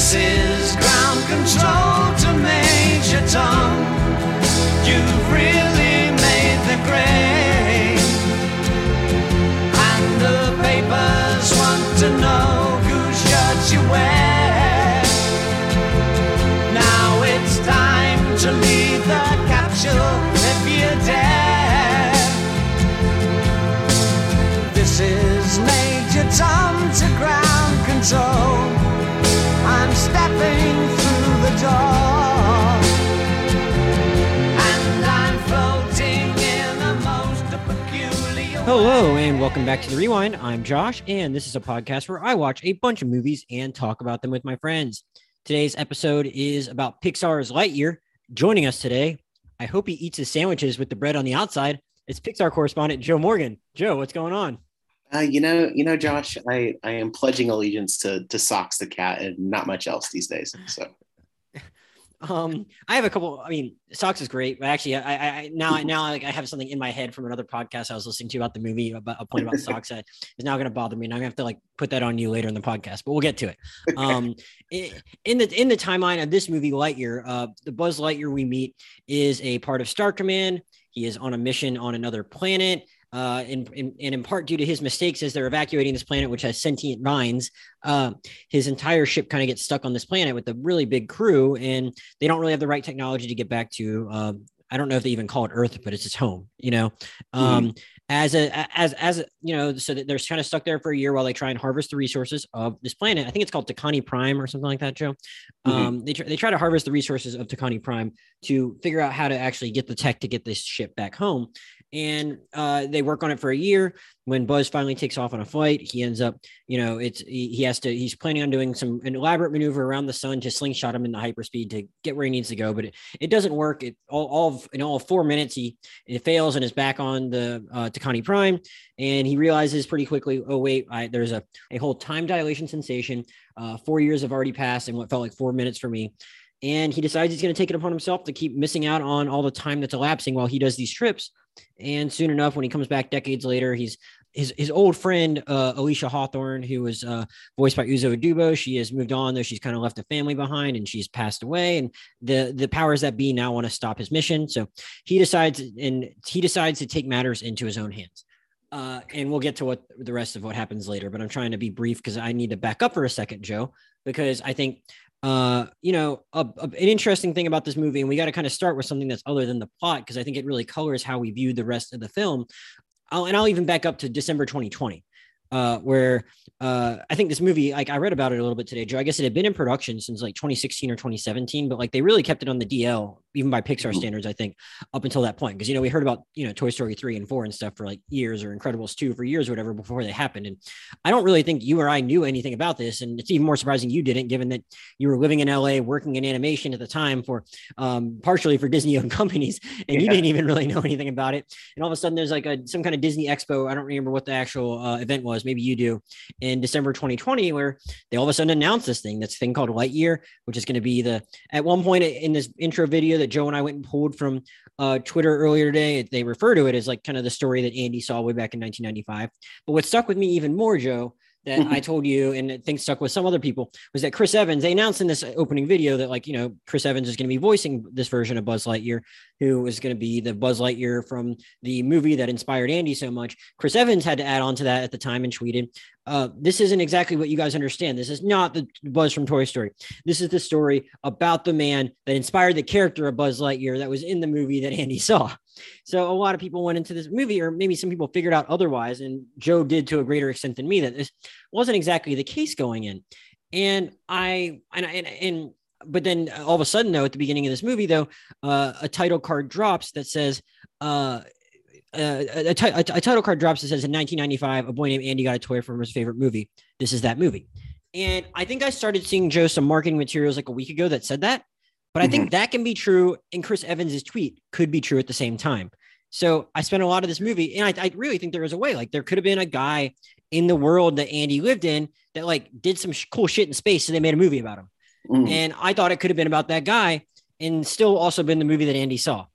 This is Hello, and welcome back to the Rewind. I'm Josh, and this is a podcast where I watch a bunch of movies and talk about them with my friends. Today's episode is about Pixar's Lightyear. Joining us today, I hope he eats his sandwiches with the bread on the outside. It's Pixar correspondent Joe Morgan. Joe, what's going on? Uh, you know, you know, Josh, I, I am pledging allegiance to to Socks the cat and not much else these days. So Um, I have a couple. I mean, Socks is great, but actually, I, I, I now, now, like, I have something in my head from another podcast I was listening to about the movie about a point about Socks that is now going to bother me, and I'm going to have to like put that on you later in the podcast. But we'll get to it. Um, in the in the timeline of this movie, Lightyear, uh, the Buzz Lightyear we meet is a part of Star Command. He is on a mission on another planet. Uh, in, in, and in part due to his mistakes as they're evacuating this planet, which has sentient minds, uh, his entire ship kind of gets stuck on this planet with a really big crew, and they don't really have the right technology to get back to. Uh, I don't know if they even call it Earth, but it's its home. You know, um, as a as as a, you know, so that they're kind of stuck there for a year while they try and harvest the resources of this planet. I think it's called T'Kani Prime or something like that, Joe. Mhm. Um, they try, they try to harvest the resources of T'Kani Prime to figure out how to actually get the tech to get this ship back home. And uh, they work on it for a year. When Buzz finally takes off on a flight, he ends up, you know, it's he, he has to. He's planning on doing some an elaborate maneuver around the sun to slingshot him in the hyperspeed to get where he needs to go, but it, it doesn't work. It all, all of, in all four minutes he it fails and is back on the uh, T'Kani Prime, and he realizes pretty quickly, oh wait, I, there's a a whole time dilation sensation. Uh, four years have already passed and what felt like four minutes for me. And he decides he's going to take it upon himself to keep missing out on all the time that's elapsing while he does these trips. And soon enough, when he comes back decades later, he's his, his old friend, uh, Alicia Hawthorne, who was uh, voiced by Uzo Aduba. She has moved on, though she's kind of left a family behind and she's passed away. And the, the powers that be now want to stop his mission. So he decides and he decides to take matters into his own hands. Uh, and we'll get to what the rest of what happens later, but I'm trying to be brief because I need to back up for a second, Joe, because I think uh, you know, a, a- an interesting thing about this movie, and we got to kind of start with something that's other than the plot because I think it really colors how we view the rest of the film. I'll, and I'll even back up to December 2020, uh, where uh, I think this movie, like I read about it a little bit today, Joe. I guess it had been in production since like 2016 or 2017, but like they really kept it on the DL, even by Pixar Mhm. standards, I think, up until that point. Because you know we heard about you know Toy Story three and four and stuff for like years, or Incredibles two for years, or whatever, before they happened. And I don't really think you or I knew anything about this, and it's even more surprising you didn't, given that you were living in LA, working in animation at the time for um, partially for Disney owned companies, and you didn't even really know anything about it. And all of a sudden, there's like a some kind of Disney Expo. I don't remember what the actual uh, event was. Maybe you do in December 2020, where they all of a sudden announced this thing, this thing called Lightyear, which is going to be the at one point in this intro video that Joe and I went and pulled from uh, Twitter earlier today. They refer to it as like kind of the story that Andy saw way back in 1995. But what stuck with me even more, Joe, that I told you and I think stuck with some other people was that Chris Evans, they announced in this opening video that like, you know, Chris Evans is going to be voicing this version of Buzz Lightyear, who is going to be the Buzz Lightyear from the movie that inspired Andy so much. Chris Evans had to add on to that at the time and tweeted, uh, this isn't exactly what you guys understand. This is not the Buzz from Toy Story. This is the story about the man that inspired the character of Buzz Lightyear that was in the movie that Andy saw. So a lot of people went into this movie, or maybe some people figured out otherwise, and Joe did to a greater extent than me that this wasn't exactly the case going in. And I and and, and but then all of a sudden, though, at the beginning of this movie, though, uh, a title card drops that says, uh, uh, a, ti- a, a title card drops that says in 1995, a boy named Andy got a toy from his favorite movie. This is that movie. And I think I started seeing Joe some marketing materials like a week ago that said that. But I think that can be true, and Chris Evans's tweet could be true at the same time. So I spent a lot of this movie, and I, I really think there was a way. Like there could have been a guy in the world that Andy lived in that like did some sh- cool shit in space, so they made a movie about him. Mm. And I thought it could have been about that guy, and still also been the movie that Andy saw.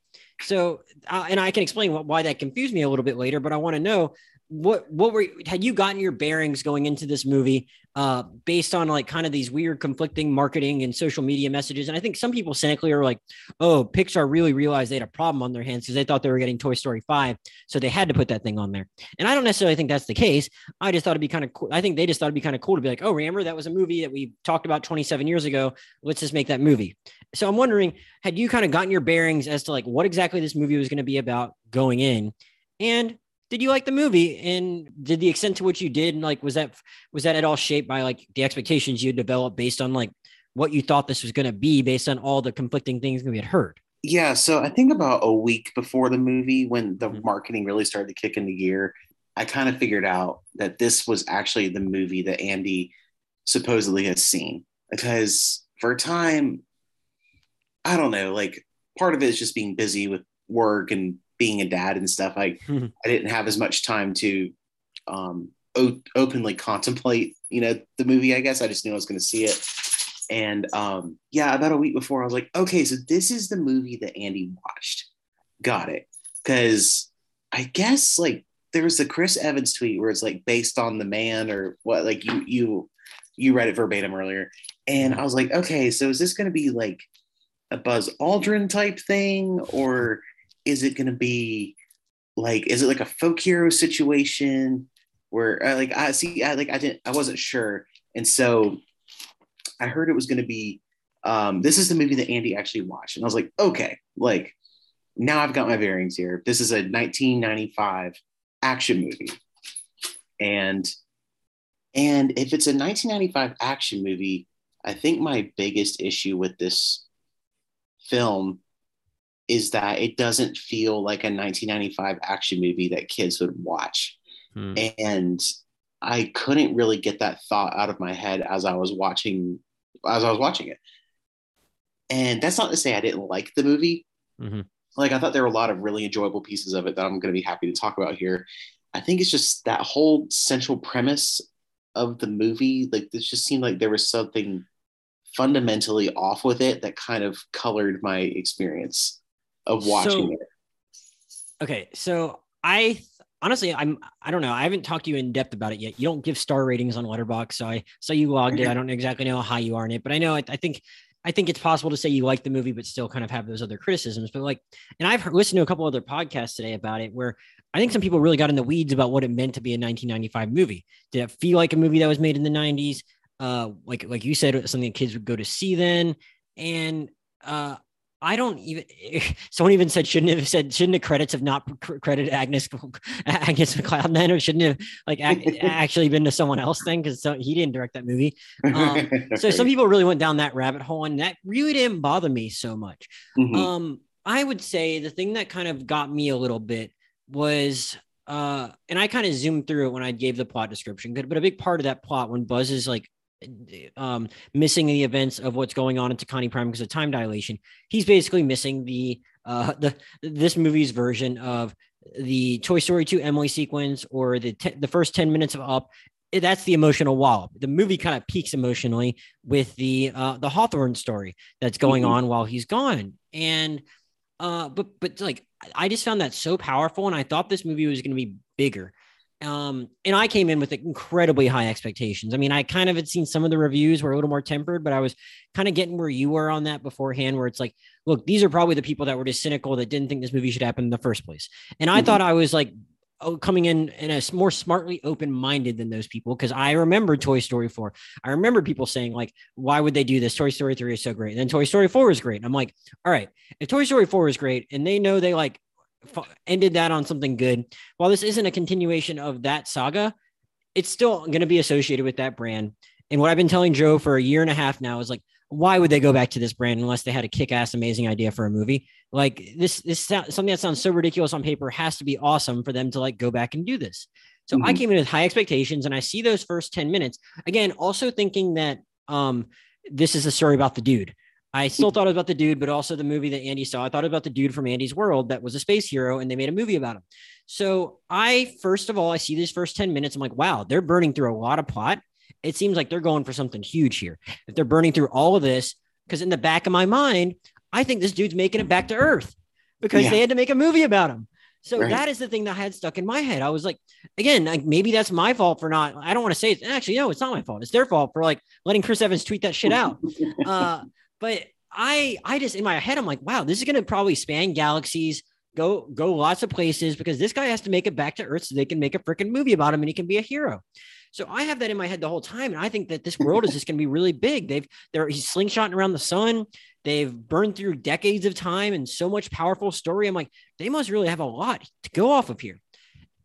So, uh, and I can explain what, why that confused me a little bit later, but I want to know what what were had you gotten your bearings going into this movie uh based on like kind of these weird conflicting marketing and social media messages. And i think some people cynically are like oh pixar really realized they had a problem on their hands because they thought they were getting toy story 5 so they had to put that thing on there. And i don't necessarily think that's the case. I just thought it'd be kind of cool i think they just thought it'd be kind of cool to be like oh remember that was a movie that we talked about 27 years ago. Let's just make that movie. So i'm wondering had you kind of gotten your bearings as to like what exactly this movie was going to be about going in? And did you like the movie? And did the extent to which you did and like was that was that at all shaped by like the expectations you developed based on like what you thought this was going to be based on all the conflicting things we had heard? Yeah so i think about a week before the movie when the Mhm. marketing really started to kick into gear i kind of figured out that this was actually the movie that andy supposedly has seen. Because for a time i don't know like part of it is just being busy with work and being a dad and stuff i Mhm. i didn't have as much time to um o- openly contemplate you know the movie i guess. I just knew i was going to see it. And um yeah about a week before i was like okay so this is the movie that andy watched. Got it. Because i guess like there was the chris evans tweet where it's like based on the man or what like you you you read it verbatim earlier. And i was like okay so is this going to be like a buzz aldrin type thing or is it going to be like is it like a folk hero situation where uh, like i see i like i didn't i wasn't sure. And so i heard it was going to be um this is the movie that andy actually watched. And i was like okay like now i've got my bearings here. This is a 1995 action movie. And and if it's a 1995 action movie i think my biggest issue with this film is that it doesn't feel like a 1995 action movie that kids would watch. Hmm. And I couldn't really get that thought out of my head as I was watching as I was watching it. And that's not to say I didn't like the movie. Mhm. Like I thought there were a lot of really enjoyable pieces of it that I'm going to be happy to talk about here. I think it's just that whole central premise of the movie. Like this just seemed like there was something fundamentally off with it that kind of colored my experience of watching So- it. Okay, so I honestly, I'm I don't know. I haven't talked to you in depth about it yet. You don't give star ratings on Letterboxd, so I so you logged it. I don't exactly know how high you are in it, but I know I, I think I think it's possible to say you like the movie, but still kind of have those other criticisms. But like, and I've listened to a couple other podcasts today about it, where I think some people really got in the weeds about what it meant to be a 1995 movie. Did it feel like a movie that was made in the 90s? Uh, like like you said, something kids would go to see then, and uh, I don't even. Someone even said shouldn't have said shouldn't the credits have not credited Angus Angus MacLane then, or shouldn't have like ac- actually been to someone else then because so, he didn't direct that movie. um, So some people really went down that rabbit hole, and that really didn't bother me so much. Mhm. Um, I would say the thing that kind of got me a little bit was, uh, and I kind of zoomed through it when I gave the plot description, but but a big part of that plot when Buzz is like, um, missing the events of what's going on in T'Kani Prime because of time dilation, he's basically missing the uh the this movie's version of the Toy Story 2 Emily sequence or the te- the first 10 minutes of Up. That's the emotional wallop. The movie kind of peaks emotionally with the uh the Hawthorne story that's going Mhm. on while he's gone. And uh but but like I just found that so powerful and I thought this movie was going to be bigger. Um and I came in with incredibly high expectations. I mean, I kind of had seen some of the reviews were a little more tempered, but I was kind of getting where you were on that beforehand where it's like, look, these are probably the people that were just cynical that didn't think this movie should happen in the first place. And I Mhm. thought I was like oh, coming in in a more smartly open-minded than those people because I remember Toy Story 4. I remember people saying like, why would they do this? Toy Story 3 is so great. And then Toy Story 4 is great. And I'm like, all right, if Toy Story 4 is great and they know they like ended that on something good, while this isn't a continuation of that saga, it's still going to be associated with that brand. And what I've been telling Joe for a year and a half now is like, why would they go back to this brand unless they had a kick-ass amazing idea for a movie? Like this, this sound, something that sounds so ridiculous on paper has to be awesome for them to like go back and do this. So I Mhm. came in with high expectations, and I see those first ten minutes again. Also thinking that um, this is a story about the dude. I still thought it was about the dude, but also the movie that Andy saw. I thought about the dude from Andy's World that was a space hero, and they made a movie about him. So I first of all, I see these first 10 minutes. I'm like, wow, they're burning through a lot of plot. It seems like they're going for something huge here. If they're burning through all of this, because in the back of my mind, I think this dude's making it back to Earth because Yeah. they had to make a movie about him. So Right. that is the thing that I had stuck in my head. I was like, again, like maybe that's my fault for not. I don't want to say it. Actually, no, it's not my fault. It's their fault for like letting Chris Evans tweet that shit out. uh, but I, I just in my head, I'm like, wow, this is gonna probably span galaxies, go, go lots of places because this guy has to make it back to Earth so they can make a freaking movie about him and he can be a hero. So I have that in my head the whole time, and I think that this world is just going to be really big. They've they're he's slingshotting around the sun. They've burned through decades of time and so much powerful story. I'm like, they must really have a lot to go off of here.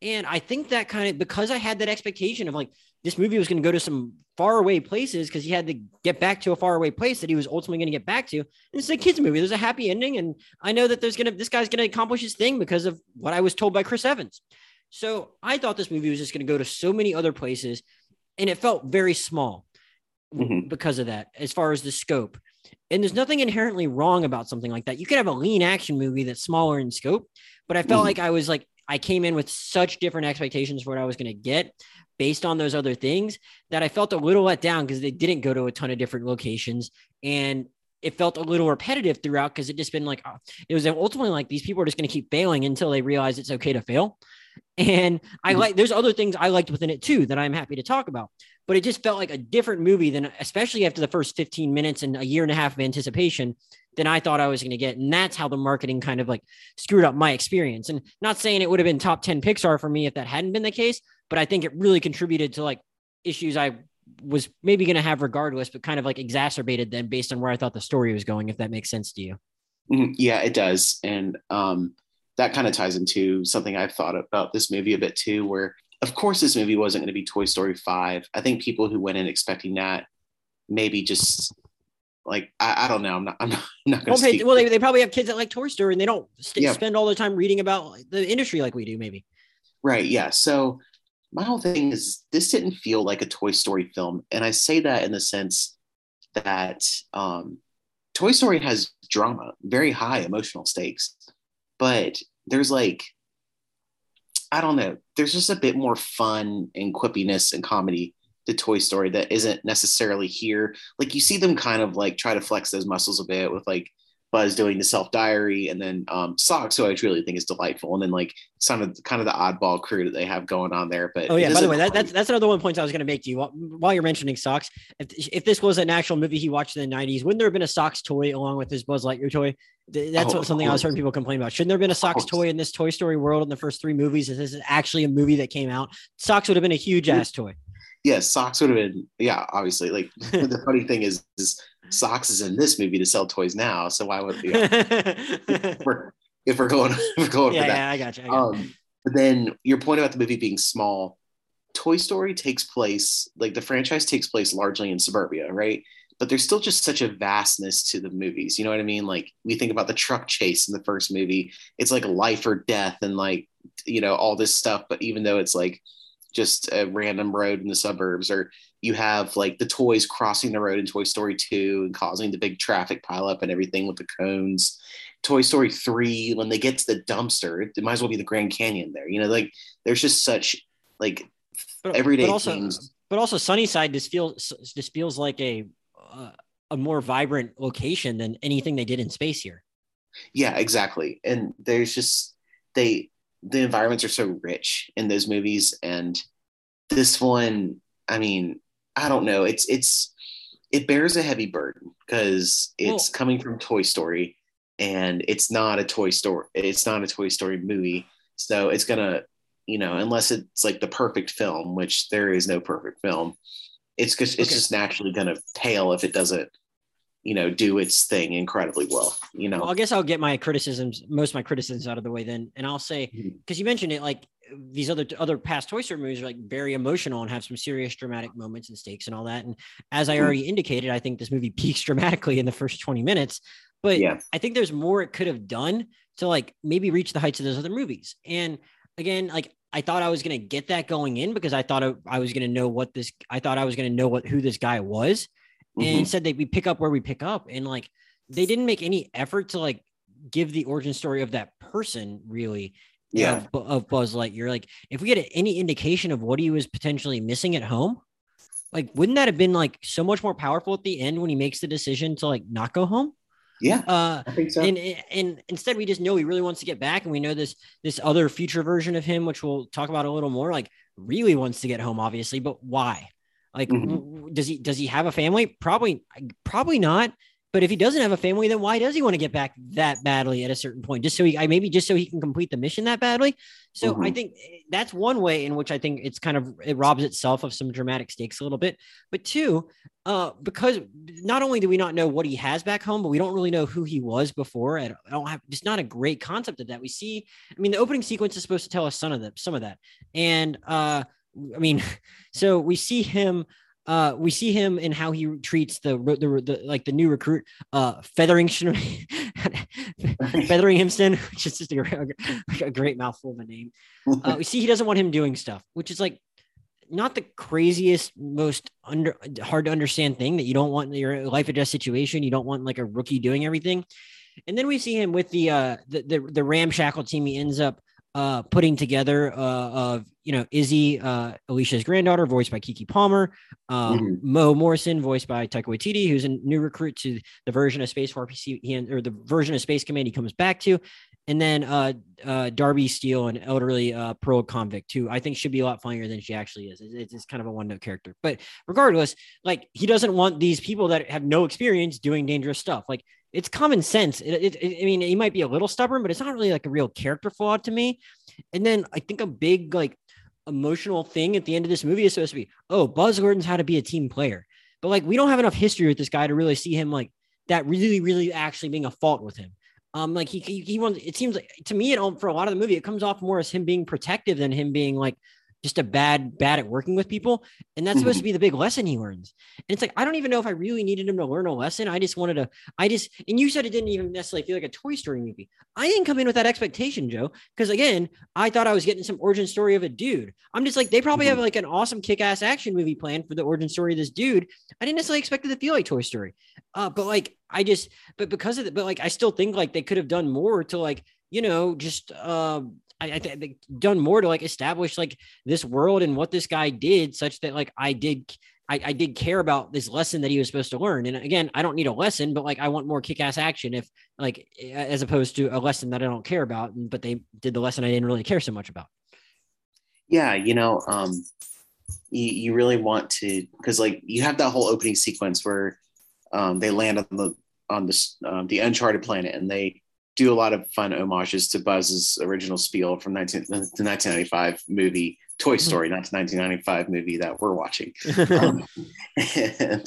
And I think that kind of because I had that expectation of like this movie was going to go to some faraway places because he had to get back to a faraway place that he was ultimately going to get back to. And it's a kids movie. There's a happy ending, and I know that there's gonna this guy's gonna accomplish his thing because of what I was told by Chris Evans. So I thought this movie was just going to go to so many other places, and it felt very small Mhm. because of that, as far as the scope. And there's nothing inherently wrong about something like that. You could have a lean action movie that's smaller in scope, but I felt Mhm. like I was like I came in with such different expectations for what I was going to get based on those other things that I felt a little let down because they didn't go to a ton of different locations and it felt a little repetitive throughout because it just been like oh, it was ultimately like these people are just going to keep failing until they realize it's okay to fail. And I Mhm. like there's other things I liked within it too that I'm happy to talk about. But it just felt like a different movie than especially after the first 15 minutes and a year and a half of anticipation than I thought I was going to get. And that's how the marketing kind of like screwed up my experience. And not saying it would have been top 10 Pixar for me if that hadn't been the case, but I think it really contributed to like issues I was maybe going to have regardless, but kind of like exacerbated them based on where I thought the story was going, if that makes sense to you. Mhm. Yeah, it does. And um, that kind of ties into something I've thought about this movie a bit too, where of course this movie wasn't going to be Toy Story 5. I think people who went in expecting that maybe just like, I, I don't know. I'm not, I'm not, I'm not going to. well, they, they probably have kids that like Toy Story and they don't st- Yeah. spend all their time reading about the industry like we do, maybe. Right. Yeah. So my whole thing is this didn't feel like a Toy Story film. And I say that in the sense that um, Toy Story has drama, very high emotional stakes, but there's like, I don't know, there's just a bit more fun and quippiness and comedy to Toy Story that isn't necessarily here. Like you see them kind of like try to flex those muscles a bit with like Buzz doing the self diary and then um, Socks, who I truly think is delightful. And then like some of kind of the oddball crew that they have going on there. But Oh yeah. By the way, that, that's that's another one the points I was going to make to you while, while you're mentioning socks. If if this was an actual movie he watched in the '90s, wouldn't there have been a socks toy along with his Buzz Lightyear toy? That's Oh, what, something I was hearing people complain about. Shouldn't there have been a socks toy in this Toy Story world in the first three movies? If this is actually a movie that came out, socks would have been a huge ass toy. yeah, Socks would have been, yeah, obviously. Like the funny thing is, is Socks is in this movie to sell toys now. So why would you know, if we're if we're going if we're going yeah, for that. yeah, I got you. I got you. Um, but then your point about the movie being small, Toy Story takes place like the franchise takes place largely in suburbia, right? But there's still just such a vastness to the movies. You know what I mean? Like we think about the truck chase in the first movie, it's like life or death and like you know all this stuff. But even though it's like just a random road in the suburbs, or you have like the toys crossing the road in Toy Story 2 and causing the big traffic pileup and everything with the cones. Toy Story 3, when they get to the dumpster, it might as well be the Grand Canyon there. You know, like there's just such like But, everyday but also, things. but also Sunnyside just feels just feels like a uh, a more vibrant location than anything they did in space here. Yeah, exactly. And there's just they the environments are so rich in those movies and this one, I mean, I don't know. It's it's it bears a heavy burden because it's Well- coming from Toy Story and it's not a Toy Story it's not a Toy Story movie. So it's gonna, you know, unless it's like the perfect film, which there is no perfect film, it's just it's Okay. just naturally gonna pale if it doesn't, you know, do its thing incredibly well. You know. Well, I guess I'll get my criticisms, most of my criticisms out of the way then, and I'll say mm-hmm. because you mentioned it, like these other other past Toy Story movies are like very emotional and have some serious dramatic moments and stakes and all that. And as I Mhm. already indicated, I think this movie peaks dramatically in the first twenty minutes. But Yeah. I think there's more it could have done to like maybe reach the heights of those other movies. And again, like I thought I was gonna get that going in because I thought I, was gonna know what this. I thought I was gonna know what who this guy was and Mhm. instead they we pick up where we pick up and like they didn't make any effort to like give the origin story of that person really Yeah. of, of buzz lightyear like if we get any indication of what he was potentially missing at home like wouldn't that have been like so much more powerful at the end when he makes the decision to like not go home Yeah, Uh, I think so. and and instead we just know he really wants to get back and we know this this other future version of him which we'll talk about a little more like really wants to get home obviously but why like Mhm. w- does he does he have a family probably probably not but if he doesn't have a family then why does he want to get back that badly at a certain point just so he I maybe just so he can complete the mission that badly so I Mhm. think eh, that's one way in which I think it's kind of it robs itself of some dramatic stakes a little bit but two uh, because not only do we not know what he has back home, but we don't really know who he was before. I I don't have just not a great concept of that. We see, I mean, the opening sequence is supposed to tell us some of that, some of that, and uh, I mean, so we see him. Uh, we see him in how he treats the, the, the like the new recruit, uh, feathering, feathering Himston, which is just a, a, great mouthful of a name. Uh, we see he doesn't want him doing stuff, which is like not the craziest, most under hard to understand thing that you don't want in your life or death situation. You don't want like a rookie doing everything. And then we see him with the uh the the, the ramshackle team he ends up uh putting together uh of you know Izzy uh Alicia's granddaughter voiced by Keke Palmer um Mhm. Mo Morrison voiced by Taika Waititi who's a new recruit to the version of Space Force he, or the version of Space Command he comes back to. And then uh uh Darby Steele an elderly uh paroled convict who I think should be a lot funnier than she actually is. It's, it's kind of a one note character. But regardless like he doesn't want these people that have no experience doing dangerous stuff. Like it's common sense. It, it, I mean, he might be a little stubborn, but it's not really like a real character flaw to me. And then I think a big like emotional thing at the end of this movie is supposed to be, oh, Buzz Gordon's how to be a team player. But like, we don't have enough history with this guy to really see him like that really, really actually being a fault with him. Um, like he, he, he wants, it seems like to me, it for a lot of the movie, it comes off more as him being protective than him being like just a bad, bad at working with people. And that's supposed to be the big lesson he learns. And it's like, I don't even know if I really needed him to learn a lesson. I just wanted to, I just, and you said it didn't even necessarily feel like a Toy Story movie. I didn't come in with that expectation, Joe, because again, I thought I was getting some origin story of a dude. I'm just like, they probably have like an awesome kick ass action movie plan for the origin story of this dude. I didn't necessarily expect it to feel like Toy Story. Uh, but like, I just, but because of it, but like, I still think like they could have done more to like, you know, just, uh, I, I think done more to like establish like this world and what this guy did, such that like I did I, I did care about this lesson that he was supposed to learn. And again, I don't need a lesson, but like I want more kick-ass action if like as opposed to a lesson that I don't care about. But they did the lesson I didn't really care so much about. yeah you know um you, you really want to because like you have that whole opening sequence where um they land on the on this um, the uncharted planet and they do a lot of fun homages to buzz's original spiel from 19, the 1995 movie toy story not the 1995 movie that we're watching um, and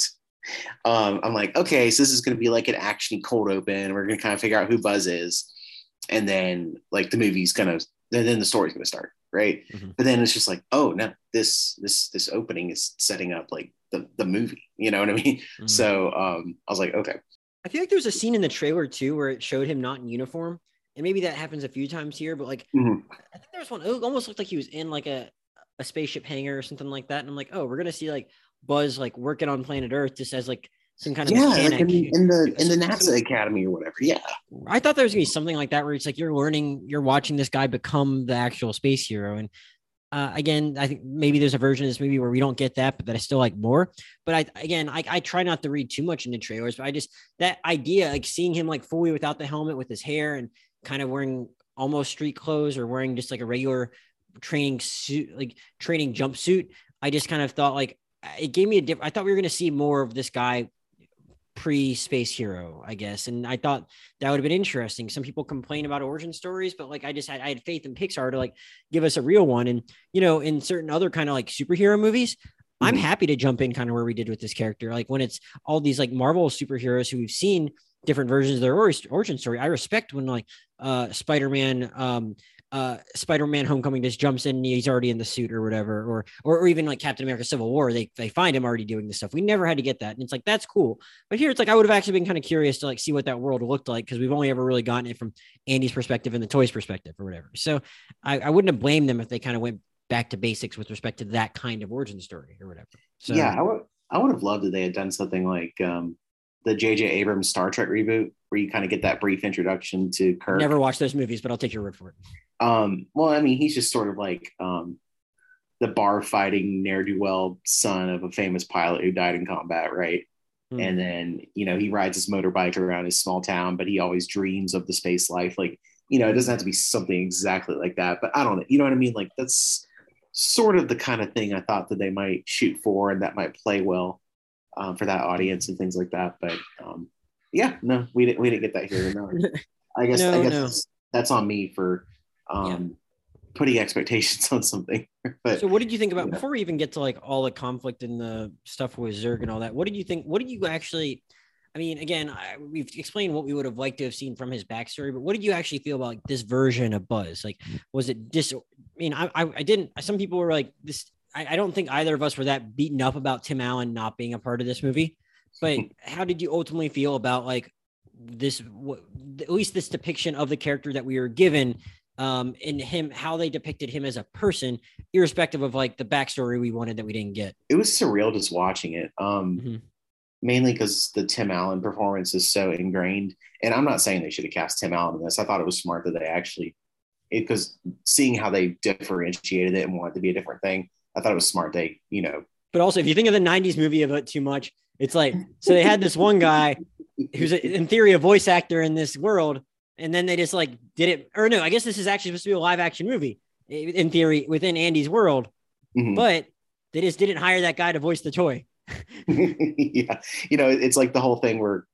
um, I'm like, okay, so this is going to be like an action cold open. We're going to kind of figure out who Buzz is, and then like the movie's gonna, then, then the story's going to start, right? Mhm. But then it's just like, oh no, this this this opening is setting up like the the movie. You know what I mean? Mhm. So um, I was like, okay, I feel like there was a scene in the trailer too where it showed him not in uniform. And maybe that happens a few times here, but like Mhm. I think there was one, it almost looked like he was in like a, a spaceship hangar or something like that. And I'm like, oh, we're gonna see like Buzz like working on planet Earth just as like some kind of yeah, like in, in the in the NASA Academy or whatever. Yeah, I thought there was gonna be something like that where it's like you're learning, you're watching this guy become the actual space hero. And uh, again, I think maybe there's a version of this movie where we don't get that, but that I still like more. But I again, I, I try not to read too much into trailers, but I just that idea, like seeing him like fully without the helmet with his hair and kind of wearing almost street clothes or wearing just like a regular training suit, like training jumpsuit. I just kind of thought like it gave me a different. I thought we were going to see more of this guy pre space hero, I guess, and I thought that would have been interesting. Some people complain about origin stories, but like I just had I had faith in Pixar to like give us a real one. And you know, in certain other kind of like superhero movies. I'm Mhm. happy to jump in kind of where we did with this character. Like when it's all these like Marvel superheroes who we've seen different versions of their origin story. I respect when like uh Spider-Man um uh Spider-Man Homecoming just jumps in and he's already in the suit or whatever or or, or even like Captain America Civil War they they find him already doing this stuff. We never had to get that and it's like that's cool. But here it's like I would have actually been kind of curious to like see what that world looked like because we've only ever really gotten it from Andy's perspective and the toys perspective or whatever. So I, I wouldn't have blamed them if they kind of went back to basics with respect to that kind of origin story or whatever. So yeah. I would I would have loved if they had done something like um, the J.J. Abrams Star Trek reboot, where you kind of get that brief introduction to Kirk. never watched those movies, but I'll take your word for it. Um, well, I mean, he's just sort of like um, the bar fighting ne'er do well son of a famous pilot who died in combat, right? Hmm. And then, you know, he rides his motorbike around his small town, but he always dreams of the space life. Like, you know, it doesn't have to be something exactly like that, but I don't know. You know what I mean? Like, that's sort of the kind of thing I thought that they might shoot for and that might play well um, for that audience and things like that. But um, yeah, no, we didn't, we didn't get that here. No. I guess, No, I guess no. that's, on me for um, putting expectations on something. but So what did you think about Yeah. before we even get to like all the conflict and the stuff with Zurg and all that? What did you think? What did you actually? I mean, again, I, we've explained what we would have liked to have seen from his backstory, but what did you actually feel about like, this version of Buzz? Like, was it dis? I mean, I, I, I didn't. Some people were like this. I, I don't think either of us were that beaten up about Tim Allen not being a part of this movie. But how did you ultimately feel about like this? What, at least this depiction of the character that we were given um and him how they depicted him as a person irrespective of like the backstory we wanted that we didn't get it was surreal just watching it. Um, Mhm. Mainly because the Tim Allen performance is so ingrained. And I'm not saying they should have cast Tim Allen in this. I thought it was smart that they actually, because seeing how they differentiated it and wanted to be a different thing, I thought it was smart. They, you know, but also if you think of the 90s movie of it too much it's like so they had this one guy who's a, in theory a voice actor in this world and then they just like did it or no i guess this is actually supposed to be a live action movie in theory within andy's world mhm. but they just didn't hire that guy to voice the toy yeah, you know, it's like the whole thing where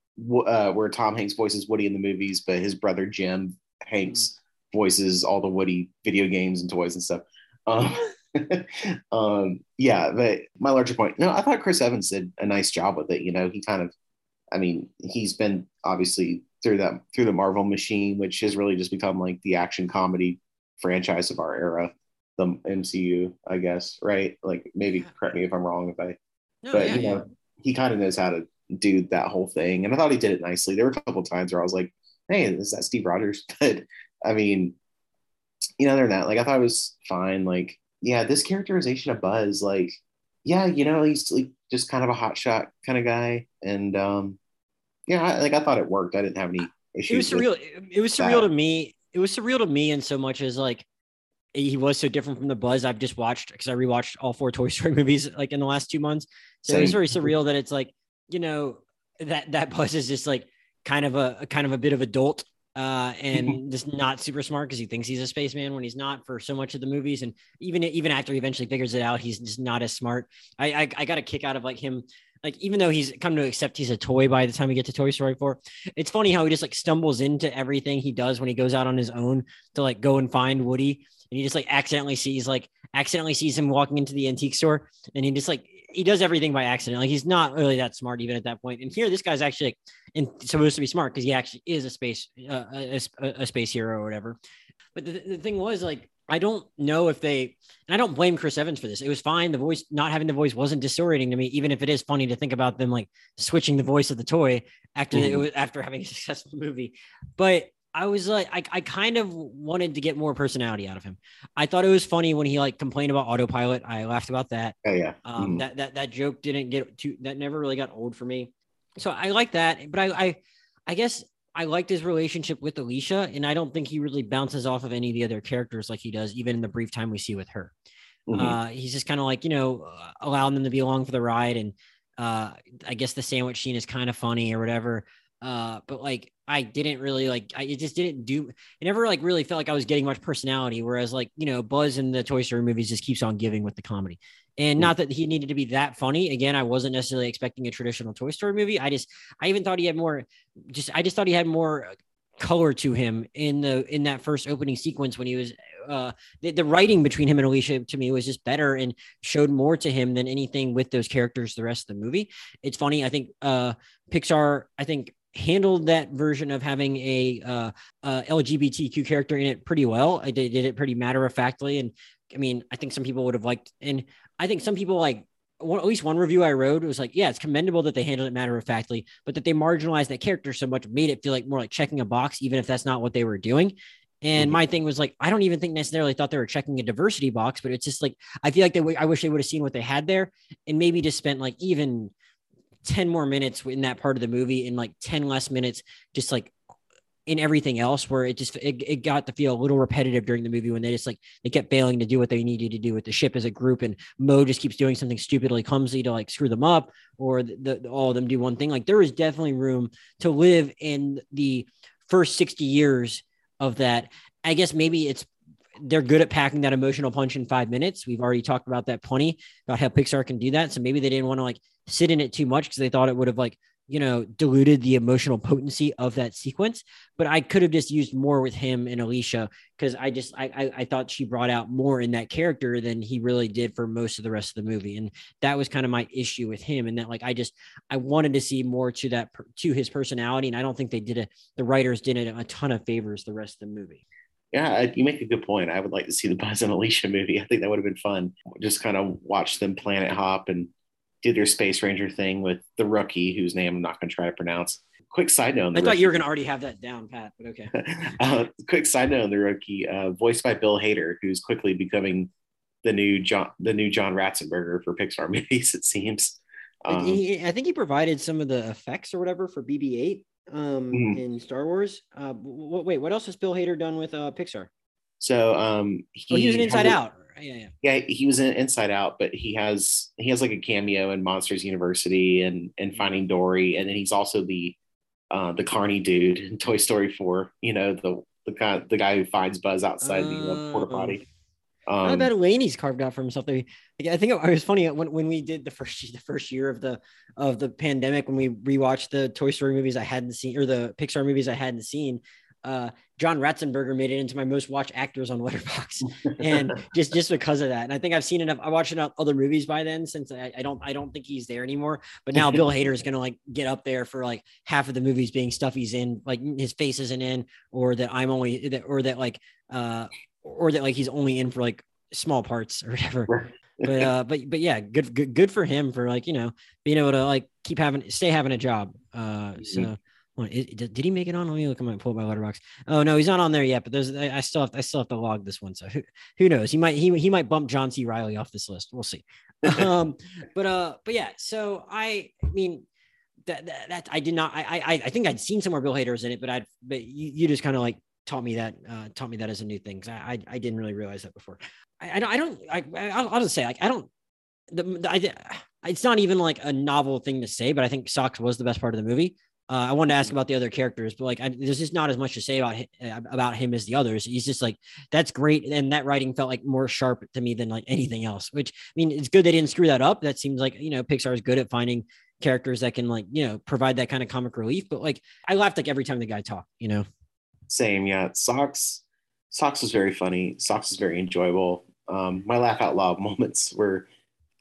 uh, where Tom Hanks voices Woody in the movies, but his brother Jim Hanks voices all the Woody video games and toys and stuff. Um, um, yeah, but my larger point, no, I thought Chris Evans did a nice job with it. You know, he kind of, I mean, he's been obviously through that through the Marvel machine, which has really just become like the action comedy franchise of our era, the MCU, I guess, right? Like maybe correct me if I'm wrong if I no, but yeah, you yeah. know, he kind of knows how to do that whole thing. And I thought he did it nicely. There were a couple times where I was like, hey, is that Steve Rogers? But I mean, you know, other than that, like I thought it was fine. Like, yeah, this characterization of Buzz, like, yeah, you know, he's like just kind of a hotshot kind of guy. And um, yeah, I, like I thought it worked. I didn't have any issues. it was surreal. It, was surreal that. to me. It was surreal to me in so much as like he was so different from the Buzz I've just watched because I rewatched all four Toy Story movies like in the last two months. So it was very surreal that it's like you know that that Buzz is just like kind of a, a kind of a bit of adult uh and just not super smart because he thinks he's a spaceman when he's not for so much of the movies. And even even after he eventually figures it out he's just not as smart. I i, I got a kick out of like him like even though he's come to accept he's a toy by the time we get to toy story 4 it's funny how he just like stumbles into everything he does when he goes out on his own to like go and find woody. And he just like accidentally sees like accidentally sees him walking into the antique store and he just like he does everything by accident. Like he's not really that smart even at that point. and here this guy's actually and supposed to be smart because he actually is a space uh, a, a- a space hero or whatever. But the, the thing was like i don't know if they and i don't blame chris evans for this. It was fine. The voice not having the voice wasn't disorienting to me even if it is funny to think about them like switching the voice of the toy after it Mhm. was after having a successful movie. But I was like, I, I kind of wanted to get more personality out of him. I thought it was funny when he like complained about autopilot. I laughed about that. oh yeah. Um, Mhm. that that that joke didn't get too that never really got old for me. So I like that, but I I I guess I liked his relationship with Alicia, and I don't think he really bounces off of any of the other characters like he does, even in the brief time we see with her. Mhm. Uh, he's just kind of like you know uh, allowing them to be along for the ride, and uh, I guess the sandwich scene is kind of funny or whatever. Uh, but like I didn't really like I it just didn't do it never like really felt like I was getting much personality. Whereas like you know Buzz in the Toy Story movies just keeps on giving with the comedy, and not that he needed to be that funny. Again, I wasn't necessarily expecting a traditional Toy Story movie. I just I even thought he had more just I just thought he had more color to him in the in that first opening sequence when he was uh the, the writing between him and Alicia to me was just better and showed more to him than anything with those characters the rest of the movie. It's funny, I think uh Pixar I think handled that version of having a uh, uh LGBTQ character in it pretty well. I did, did it pretty matter of factly and I mean, I think some people would have liked and I think some people like one, at least one review I wrote was like, yeah, it's commendable that they handled it matter of factly, but that they marginalized that character so much made it feel like more like checking a box, even if that's not what they were doing. And Mhm. my thing was like, I don't even think necessarily thought they were checking a diversity box, but it's just like I feel like they. w- I wish they would have seen what they had there, and maybe just spent like even ten more minutes in that part of the movie, and like ten less minutes just like in everything else where it just it, it got to feel a little repetitive during the movie when they just like they kept failing to do what they needed to do with the ship as a group and Mo just keeps doing something stupidly clumsy to like screw them up or the, the all of them do one thing. Like there is definitely room to live in the first 60 years of that. I guess maybe it's they're good at packing that emotional punch in five minutes. We've already talked about that plenty about how Pixar can do that. So maybe they didn't want to like sit in it too much because they thought it would have like you know, diluted the emotional potency of that sequence. But I could have just used more with him and Alicia because I just I, I, I thought she brought out more in that character than he really did for most of the rest of the movie, and that was kind of my issue with him. And that like I just I wanted to see more to that to his personality, and I don't think they did it. The writers did it a ton of favors the rest of the movie. Yeah, you make a good point. I would like to see the Buzz and Alicia movie. I think that would have been fun. Just kind of watch them planet hop and do their Space Ranger thing with the rookie, whose name I'm not going to try to pronounce. Quick side note. I thought rookie. you were going to already have that down, Pat, but okay. uh, quick side note on the rookie, uh, voiced by Bill Hader, who's quickly becoming the new John, the new John Ratzenberger for Pixar movies. It seems. Um, he, I think he provided some of the effects or whatever for BB-8 um, mm-hmm. in Star Wars. Uh, wait, what else has Bill Hader done with uh, Pixar? So um, he, oh, he was an Inside Out yeah, yeah. Yeah, he was in Inside Out, but he has he has like a cameo in Monsters University and and Finding Dory, and then he's also the uh, the Carney dude in Toy Story Four. You know the the guy the guy who finds Buzz outside uh, the uh, porta potty. Um, How about Laney's carved out for himself? I think it was funny when, when we did the first the first year of the of the pandemic when we rewatched the Toy Story movies I hadn't seen or the Pixar movies I hadn't seen uh, John Ratzenberger made it into my most watched actors on Letterboxd, and just just because of that. And I think I've seen enough. I watched enough other movies by then since I, I don't I don't think he's there anymore. But now Bill Hader is gonna like get up there for like half of the movies being stuff he's in, like his face isn't in, or that I'm only that or that like uh or that like he's only in for like small parts or whatever. but uh but but yeah good good good for him for like you know being able to like keep having stay having a job uh so mm-hmm. Did he make it on? Let me look at my pull by Letterboxd. Oh no, he's not on there yet. But there's I still have I still have to log this one. So who, who knows? He might he he might bump John C. Reilly off this list. We'll see. um, but uh, but yeah. So I, I mean, that, that, that I did not. I I I think I'd seen somewhere Bill Hader was in it, but I'd, but you, you just kind of like taught me that uh, taught me that as a new thing because I, I, I didn't really realize that before. I I don't I, don't, I I'll, I'll just say like I don't the, the I it's not even like a novel thing to say, but I think Socks was the best part of the movie. Uh, I wanted to ask about the other characters, but like, I, there's just not as much to say about him, uh, about him as the others. He's just like, that's great, and that writing felt like more sharp to me than like anything else. Which I mean, it's good they didn't screw that up. That seems like you know Pixar is good at finding characters that can like you know provide that kind of comic relief. But like, I laughed like every time the guy talked. You know. Same, yeah. Socks, Socks was very funny. Socks was very enjoyable. Um, my laugh out loud moments were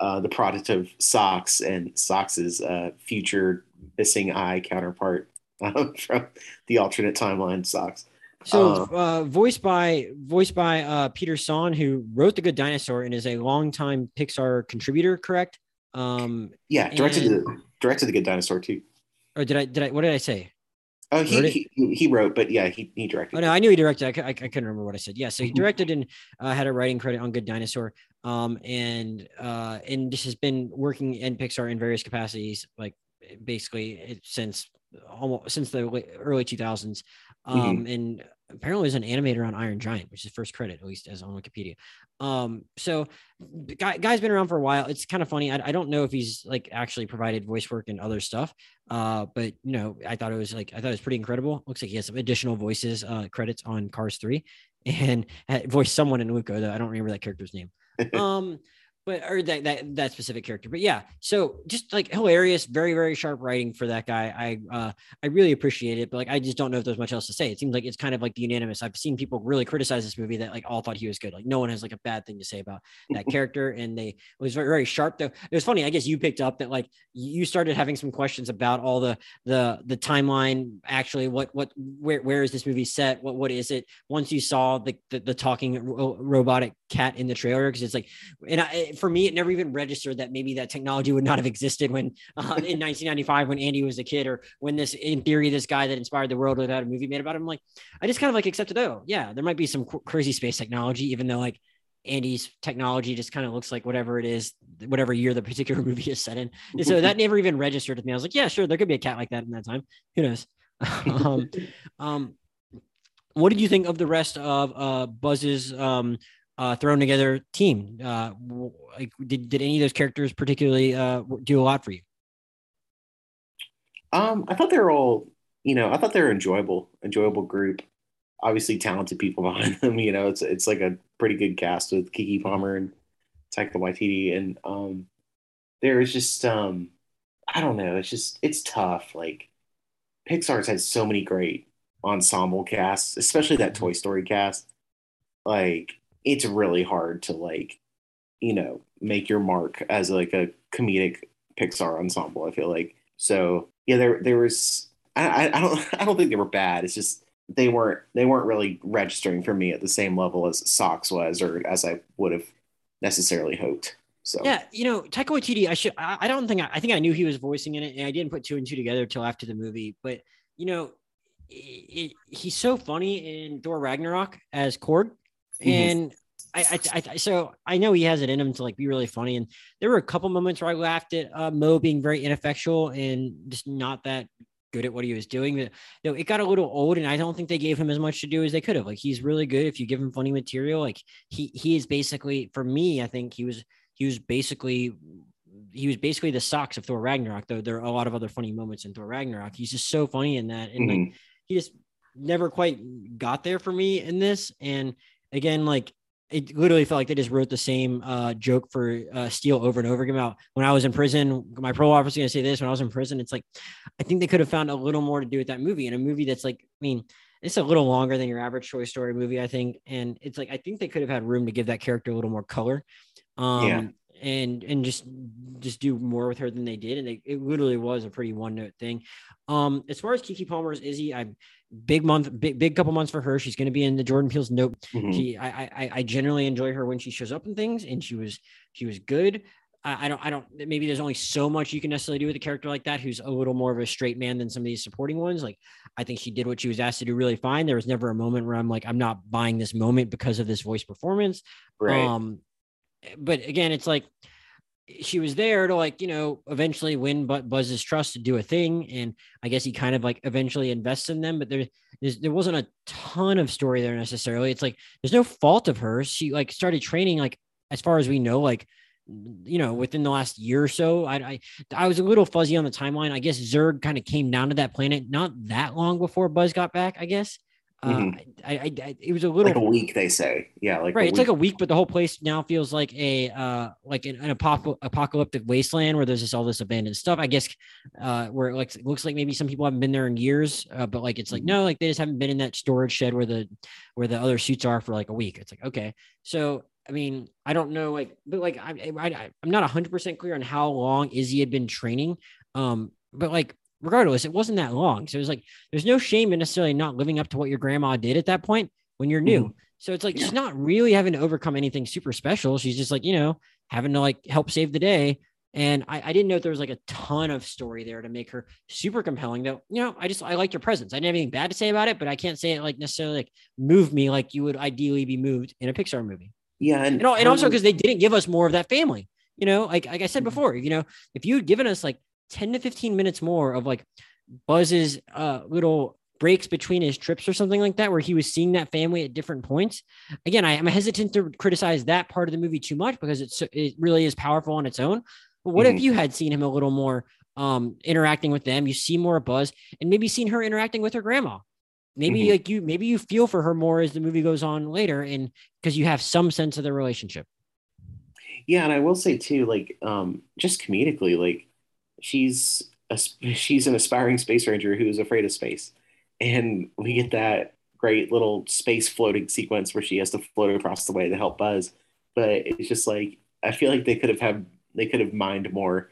uh, the product of Socks and Socks's uh, future missing eye counterpart um, from the alternate timeline Socks. So, uh, uh, voiced by voiced by uh, Peter Sohn, who wrote The Good Dinosaur and is a longtime Pixar contributor, correct? Um, yeah, directed and, the directed The Good Dinosaur too. Or did I did I what did I say? Oh, he, he, he wrote, but yeah, he, he directed. Oh no, I knew he directed. I, I, I couldn't remember what I said. Yeah, so he mm-hmm. directed and uh, had a writing credit on Good Dinosaur. Um, and uh, and just has been working in Pixar in various capacities, like basically since almost since the early 2000s. Um, mm-hmm. and apparently was an animator on Iron Giant, which is first credit, at least as on Wikipedia. Um, so guy, guy's been around for a while. It's kind of funny. I, I, don't know if he's like actually provided voice work and other stuff. Uh, but you know, I thought it was like, I thought it was pretty incredible. Looks like he has some additional voices, uh, credits on Cars 3 and voiced someone in Luca, though I don't remember that character's name. um, but or that that that specific character. But yeah, so just like hilarious, very very sharp writing for that guy. I uh I really appreciate it, but like I just don't know if there's much else to say. It seems like it's kind of like the unanimous. I've seen people really criticize this movie that like all thought he was good. Like no one has like a bad thing to say about that character, and they it was very very sharp though. It was funny. I guess you picked up that like you started having some questions about all the the the timeline. Actually, what what where where is this movie set? What what is it? Once you saw the the, the talking ro- robotic cat in the trailer, because it's like and I for me, it never even registered that maybe that technology would not have existed when uh, in 1995 when Andy was a kid, or when this, in theory, this guy that inspired the world without a movie made about him. Like, I just kind of like accepted, oh yeah, there might be some crazy space technology, even though like Andy's technology just kind of looks like whatever it is, whatever year the particular movie is set in. And so that never even registered with me. I was like, yeah, sure, there could be a cat like that in that time. Who knows? um, um, what did you think of the rest of uh, Buzz's um, uh, thrown together team? Uh, like, did did any of those characters particularly uh, do a lot for you? Um, I thought they were all, you know, I thought they were enjoyable, enjoyable group. Obviously, talented people behind them. You know, it's it's like a pretty good cast with Keke Palmer and Taika Waititi, and um, there's just um, I don't know. It's just it's tough. Like Pixar's had so many great ensemble casts, especially that Toy Story cast. Like it's really hard to like, you know, make your mark as like a comedic Pixar ensemble. I feel like so. Yeah, there there was. I I don't I don't think they were bad. It's just they weren't they weren't really registering for me at the same level as Sox was, or as I would have necessarily hoped. So yeah, you know, Taika Waititi. I should. I, I don't think. I, I, think I knew he was voicing in it, and I didn't put two and two together until after the movie. But you know, it, it, he's so funny in Thor Ragnarok as Korg, mm-hmm. and I, I, I, so I know he has it in him to like be really funny. And there were a couple moments where I laughed at uh, Mo being very ineffectual and just not that good at what he was doing. But you know, it got a little old, and I don't think they gave him as much to do as they could have. Like he's really good if you give him funny material. Like he he is basically for me, I think he was he was basically he was basically the Sox of Thor Ragnarok. Though there are a lot of other funny moments in Thor Ragnarok. He's just so funny in that, and mm-hmm. like he just never quite got there for me in this. And again, like it literally felt like they just wrote the same uh, joke for uh, Steel over and over again about when I was in prison. My parole officer going to say this when I was in prison. It's like I think they could have found a little more to do with that movie, and a movie that's like, I mean, it's a little longer than your average Toy Story movie, I think, and it's like I think they could have had room to give that character a little more color. Um, yeah. And and just just do more with her than they did, and they, it literally was a pretty one note thing. Um, as far as Keke Palmer's Izzy, I'm big month, big big couple months for her. She's going to be in the Jordan Peele's Nope. Mm-hmm. She, I, I, I generally enjoy her when she shows up in things, and she was she was good. I, I don't, I don't. Maybe there's only so much you can necessarily do with a character like that, who's a little more of a straight man than some of these supporting ones. Like, I think she did what she was asked to do really fine. There was never a moment where I'm like, I'm not buying this moment because of this voice performance. Right. Um, but again, it's like she was there to like you know eventually win but buzz's trust to do a thing and i guess he kind of like eventually invests in them but there there wasn't a ton of story there necessarily. It's like there's no fault of hers. She like started training like as far as we know like you know within the last year or so. I i, I was a little fuzzy on the timeline. I guess Zurg kind of came down to that planet not that long before buzz got back i guess Mm-hmm. Uh, I, I, I, it was a little like a week. They say, yeah, like right. It's like a week, but the whole place now feels like a uh, like an, an apocalyptic wasteland where there's just all this abandoned stuff. I guess uh, where it looks looks like maybe some people haven't been there in years, uh, but like it's like no, like they just haven't been in that storage shed where the where the other suits are for like a week. It's like okay, so I mean, I don't know, like, but like I, I I'm not hundred percent clear on how long Izzy had been training. Um, but like regardless, it wasn't that long. So it was like, there's no shame in necessarily not living up to what your grandma did at that point when you're new. Mm-hmm. So it's like, yeah. she's not really having to overcome anything super special. She's just like, you know, having to like help save the day. And I, I didn't know there was like a ton of story there to make her super compelling though. You know, I just, I liked her presence. I didn't have anything bad to say about it, but I can't say it like necessarily like move me like you would ideally be moved in a Pixar movie. Yeah. And, and, and also because they didn't give us more of that family, you know, like, like I said mm-hmm. before, you know, if you had given us like 10 to 15 minutes more of like Buzz's uh, little breaks between his trips or something like that, where he was seeing that family at different points. Again, I, am hesitant to criticize that part of the movie too much because it's it really is powerful on its own. But what mm-hmm. if you had seen him a little more um, interacting with them? You see more Buzz, and maybe seen her interacting with her grandma. Maybe mm-hmm. like you, maybe you feel for her more as the movie goes on later, and because you have some sense of the relationship. Yeah, and I will say too, like um, just comedically, like she's a, she's an aspiring space ranger who's afraid of space, and we get that great little space floating sequence where she has to float across the way to help Buzz. But it's just like I feel like they could have had they could have mined more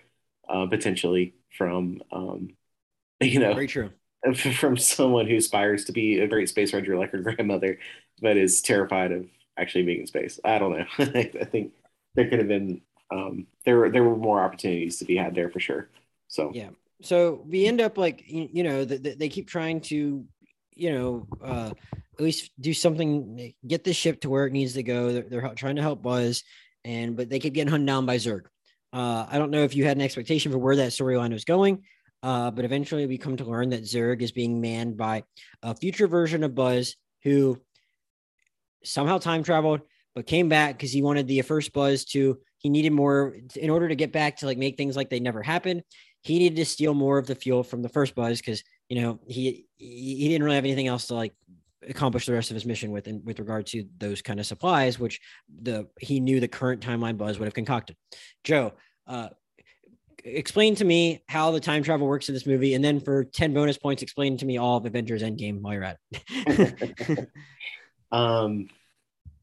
uh, potentially from um, you know very true from someone who aspires to be a great space ranger like her grandmother, but is terrified of actually being in space. I don't know. I think there could have been um, there were there were more opportunities to be had there for sure. So yeah. So we end up like you know the, the, they keep trying to you know uh, at least do something get the ship to where it needs to go. They're, they're trying to help Buzz, and but they keep getting hunned down by Zurg. Uh, I don't know if you had an expectation for where that storyline was going, uh, but eventually we come to learn that Zurg is being manned by a future version of Buzz who somehow time traveled, but came back because he wanted the first buzz to, he needed more in order to get back to like make things like they never happened. He needed to steal more of the fuel from the first buzz because, you know, he, he didn't really have anything else to like accomplish the rest of his mission with in, with regard to those kind of supplies, which the he knew the current timeline buzz would have concocted. Joe, uh, explain to me how the time travel works in this movie, and then for ten bonus points, explain to me all of Avengers Endgame while you're at it. um,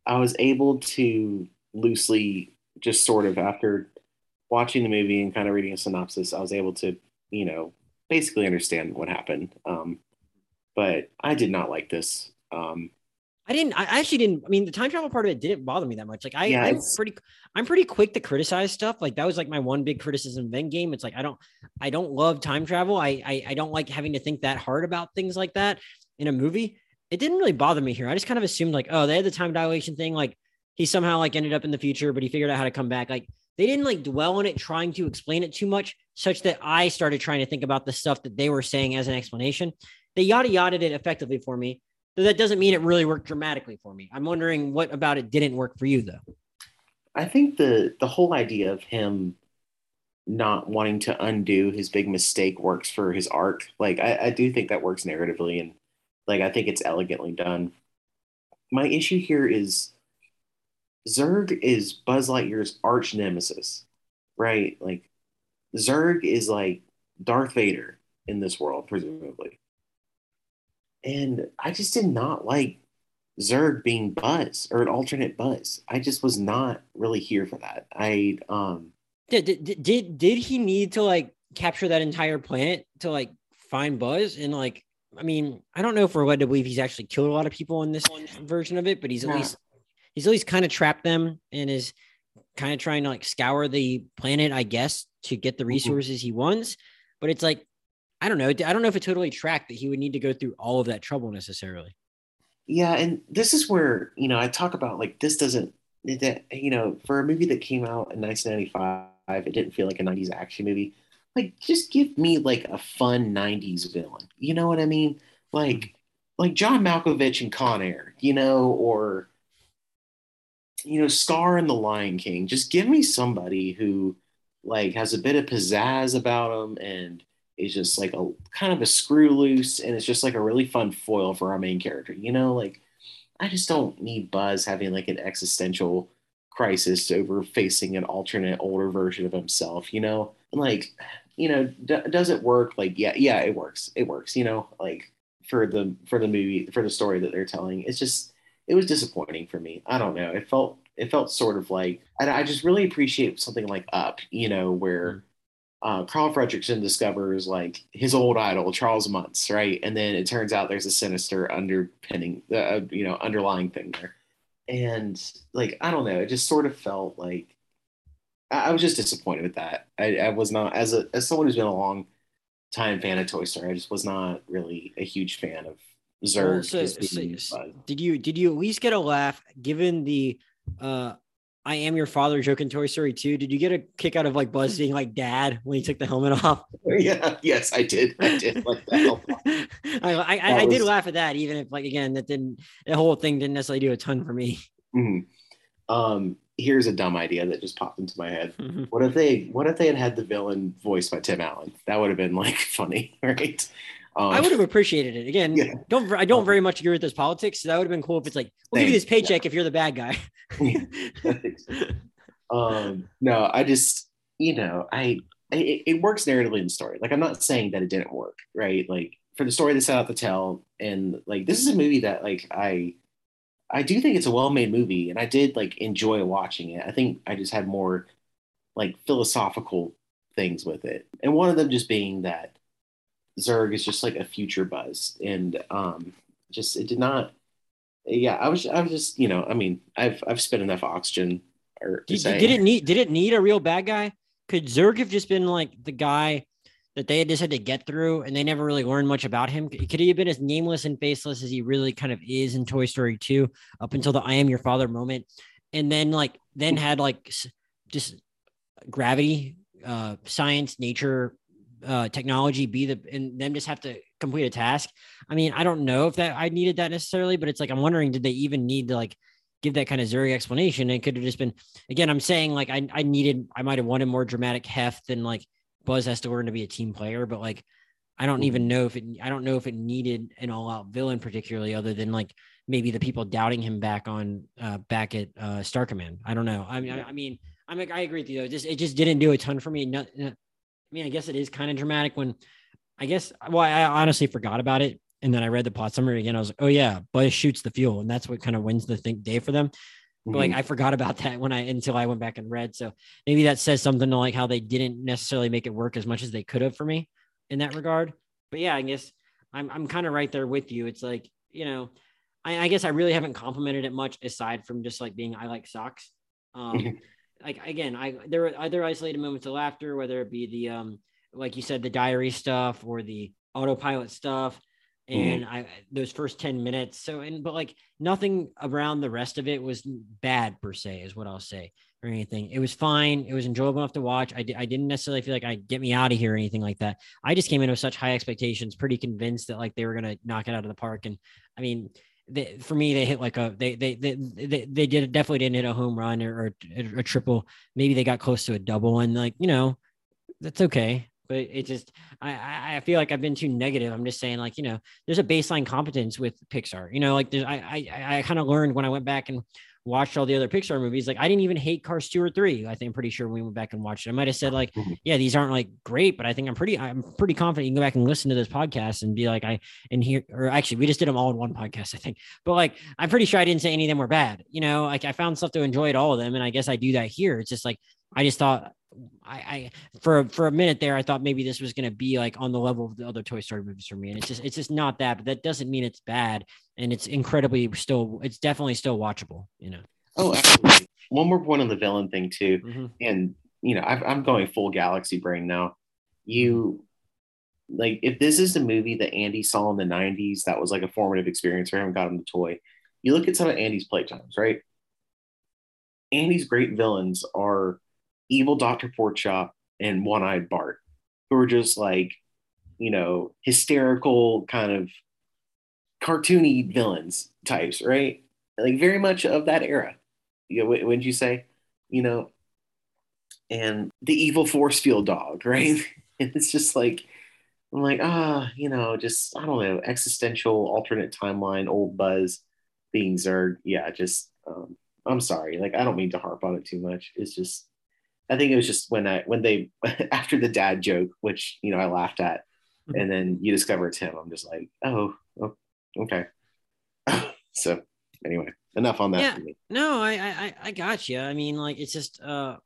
I was able to loosely, just sort of after watching the movie and kind of reading a synopsis, I was able to, you know, basically understand what happened. Um, but I did not like this. Um, I didn't. I actually didn't. I mean, the time travel part of it didn't bother me that much. Like I, Yeah, I'm pretty. I'm pretty quick to criticize stuff. Like that was like my one big criticism of Endgame. It's like I don't. I don't love time travel. I, I I don't like having to think that hard about things like that in a movie. It didn't really bother me here. I just kind of assumed like, oh, they had the time dilation thing. Like he somehow like ended up in the future, but he figured out how to come back. Like they didn't like dwell on it, trying to explain it too much, such that I started trying to think about the stuff that they were saying as an explanation. They yada yada it effectively for me. though that doesn't mean it really worked dramatically for me. I'm wondering what about it didn't work for you though. I think the the whole idea of him not wanting to undo his big mistake works for his arc. Like I, I do think that works narratively and like I think it's elegantly done. My issue here is Zurg is Buzz Lightyear's arch nemesis, right? Like Zurg is like Darth Vader in this world, presumably. And I just did not like Zurg being Buzz or an alternate Buzz. I just was not really here for that. I um Did, did did did he need to like capture that entire planet to like find Buzz and like I mean I don't know if we're led to believe he's actually killed a lot of people in this version of it, but he's at Yeah. least he's always kind of trapped them and is kind of trying to like scour the planet, I guess, to get the mm-hmm. resources he wants. But it's like I don't know. I don't know if it totally tracked that he would need to go through all of that trouble necessarily. yeah, and this is where, you know, I talk about like this doesn't that you know, for a movie that came out in 1995, it didn't feel like a 90s action movie. Like just give me like a fun 90s villain. You know what I mean? Like mm-hmm. like John Malkovich and Con Air, you know, or you know, Scar in The Lion King. Just give me somebody who like has a bit of pizzazz about him and is just like a kind of a screw loose and it's just like a really fun foil for our main character. You know, like I just don't need Buzz having like an existential crisis over facing an alternate older version of himself, you know? And like, you know, d- does it work? Like, yeah, yeah, it works. It works, you know, like for the for the movie, for the story that they're telling. It's just it was disappointing for me. I don't know. It felt it felt sort of like and I just really appreciate something like Up, you know, where uh, Carl Fredricksen discovers like his old idol Charles Muntz, right? And then it turns out there's a sinister underpinning, uh, you know, underlying thing there. And like I don't know, it just sort of felt like I, I was just disappointed with that. I, I was not as a as someone who's been a long time fan of Toy Story. I just was not really a huge fan of Well, so- so- Buzz. Did you did you at least get a laugh given the uh I am your father joke in Toy Story 2? Did you get a kick out of like Buzz being like dad when he took the helmet off? yeah, yes, I did. I did like that. I, I, I, I did laugh at that, even if like again that didn't the whole thing didn't necessarily do a ton for me. Mhm. Um, here's a dumb idea that just popped into my head. What if they what if they had had the villain voiced by Tim Allen? That would have been like funny, right? Um, I would have appreciated it. Again, Yeah. don't I don't very much agree with this politics. So that would have been cool if it's like we'll give you this paycheck if you're the bad guy. um, no, I just you know I it, it works narratively in the story. Like I'm not saying that it didn't work, right? Like for the story they set out to tell, and like this is a movie that like I I do think it's a well-made movie, and I did like enjoy watching it. I think I just had more like philosophical things with it, and one of them just being that Zurg is just like a future Buzz, and um, just it did not. Yeah, I was I was just you know I mean I've I've spent enough oxygen or Did, say did it need did it need a real bad guy? Could Zurg have just been like the guy that they had just had to get through and they never really learned much about him? Could he have been as nameless and faceless as he really kind of is in Toy Story 2 up until the I am your father moment? And then like then had like just gravity, uh science, nature uh, technology be the and them just have to complete a task. I mean, I don't know if that I needed that necessarily, but it's like I'm wondering, did they even need to like give that kind of Zuri explanation? It could have just been again. I'm saying like I I needed I might have wanted more dramatic heft than like Buzz has to learn to be a team player, but like I don't even know if it I don't know if it needed an all out villain particularly, other than like maybe the people doubting him back on uh back at uh Star Command. I don't know. I mean, I, I mean, I'm like I agree with you though. Just it just didn't do a ton for me. Mean, I guess it is kind of dramatic when I guess well, I honestly forgot about it. And then I read the plot summary again. I was like, oh yeah, Buzz shoots the fuel, and that's what kind of wins the think day for them. But like. I forgot about that when I until I went back and read. So maybe that says something to like how they didn't necessarily make it work as much as they could have for me in that regard. But yeah, I guess I'm I'm kind of right there with you. It's like, you know, I, I guess I really haven't complimented it much aside from just like being I like Sox. Um. like again, I there are other isolated moments of laughter, whether it be the um like you said, the diary stuff or the autopilot stuff. And I those first 10 minutes. So and but like nothing around the rest of it was bad per se, is what I'll say, or anything. It was fine. It was enjoyable enough to watch. I, I didn't necessarily feel like I get me out of here or anything like that. I just came in with such high expectations, pretty convinced that like they were gonna knock it out of the park. And I mean, they, for me, they hit like a they they they they, they did definitely didn't hit a home run or, or a, triple. Maybe they got close to a double, and like you know, that's okay. But it just I I I feel like I've been too negative. I'm just saying like you know, there's a baseline competence with Pixar. You know, like there's I I I kind of learned when I went back and watched all the other Pixar movies. Like I didn't even hate Cars two or three. I think I'm pretty sure we went back and watched it. I might have said like, Mhm. yeah, these aren't like great, but I think I'm pretty I'm pretty confident you can go back and listen to this podcast and be like I and here or actually we just did them all in one podcast I think. But like I'm pretty sure I didn't say any of them were bad. You know, like I found stuff to enjoy at all of them, and I guess I do that here. It's just like I just thought I, I for for a minute there I thought maybe this was gonna be like on the level of the other Toy Story movies for me, and it's just it's just not that. But that doesn't mean it's bad, and it's incredibly still it's definitely still watchable. You know. Oh, absolutely. One more point on the villain thing too, Mhm. and you know, I've, I'm going full galaxy brain now. You like if this is the movie that Andy saw in the '90s, that was like a formative experience for him. Got him the toy. You look at some of Andy's playtimes, right? Andy's great villains are evil Doctor Porkchop and One Eyed Bart, who are just like, you know, hysterical kind of cartoony villains types, right? Like very much of that era. You know, wou- wouldn't you say? You know, and the evil force field dog, right? It's just like I'm like, ah, you know, just I don't know, existential alternate timeline, old Buzz being Zurg. Yeah, just um, I'm sorry. Like I don't mean to harp on it too much. It's just I think it was just when I when they after the dad joke, which you know I laughed at, and then you discover it's him. I'm just like, oh, oh okay. so anyway, enough on that Yeah. for me. No, I I I- I got you. I mean, like it's just uh,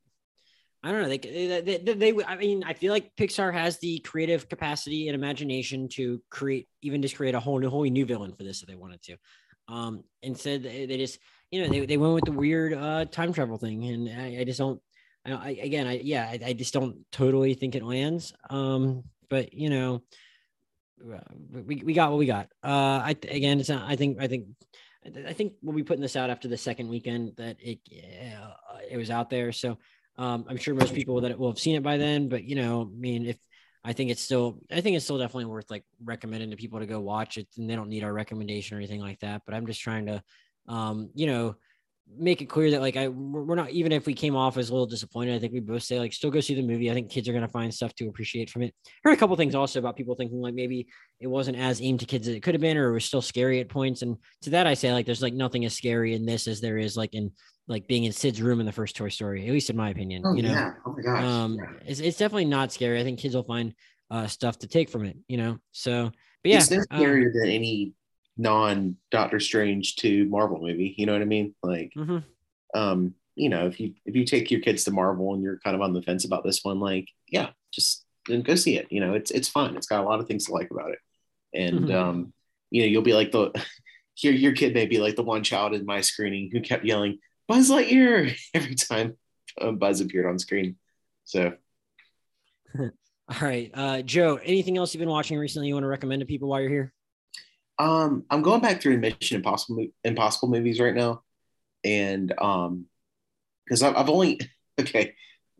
I don't know. They, they they they I mean, I feel like Pixar has the creative capacity and imagination to create even just create a whole new wholly new villain for this if they wanted to. Um, instead they, they just you know they, they went with the weird uh time travel thing, and I, I just don't. I, again, I yeah, I, I just don't totally think it lands. Um, but you know, uh, we, we got what we got. Uh, I again, it's not, I think I think I think we'll be putting this out after the second weekend that it uh, it was out there. So um, I'm sure most people that will have seen it by then. But you know, I mean, if I think it's still, I think it's still definitely worth like recommending to people to go watch it, and they don't need our recommendation or anything like that. But I'm just trying to, um, you know, make it clear that like I we're not even if we came off as a little disappointed. I think we both say like still go see the movie. I think kids are gonna find stuff to appreciate from it. Heard a couple things also about people thinking like maybe it wasn't as aimed to kids as it could have been, or it was still scary at points. And to that, I say like there's like nothing as scary in this as there is like in like being in Sid's room in the first Toy Story, at least in my opinion. Oh you know, yeah. Oh my gosh. um, Yeah. it's it's definitely not scary. I think kids will find uh stuff to take from it. You know, so but yeah, it's no um, scarier than any non Doctor Strange to Marvel movie. You know what I mean? Like, mhm. um, you know, if you if you take your kids to Marvel and you're kind of on the fence about this one, like, yeah, just then go see it. You know, it's it's fun. It's got a lot of things to like about it, and Mhm. um, you know, you'll be like the your your kid may be like the one child in my screening who kept yelling Buzz Lightyear every time um, Buzz appeared on screen. So All right, uh, Joe. Anything else you've been watching recently you want to recommend to people while you're here? Um, I'm going back through Mission Impossible Impossible movies right now, and um, because I've, I've only okay,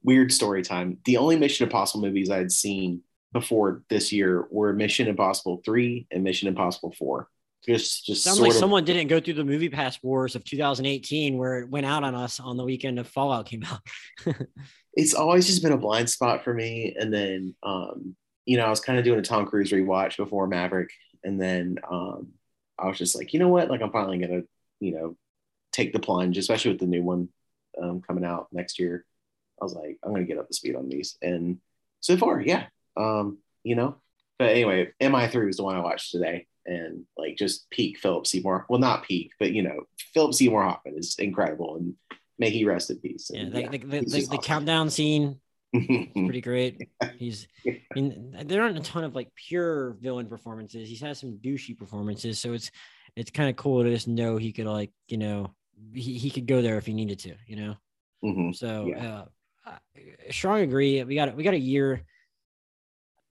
weird story time. The only Mission Impossible movies I had seen before this year were Mission Impossible 3 and Mission Impossible 4. Just just Sounds like of- someone didn't go through the MoviePass wars of 2018 where it went out on us on the weekend of Fallout came out. it's always just been a blind spot for me. And then, um, you know, I was kind of doing a Tom Cruise rewatch before Maverick, and then um, I was just like, you know what? Like, I'm finally gonna, you know, take the plunge, especially with the new one um, coming out next year. I was like, I'm gonna get up to speed on these, and so far, yeah, um, you know. But anyway, MI3 was the one I watched today, and like just peak Philip Seymour. Well, not peak, but you know, Philip Seymour Hoffman is incredible, and may he rest in peace. Yeah, And, the, the, the, the, just the awesome. countdown scene pretty great. He's I mean there aren't a ton of like pure villain performances. He's had some douchey performances, so it's it's kind of cool to just know he could like you know he, he could go there if he needed to, you know. Mhm. So Yeah. uh, strong agree. We got we got a year.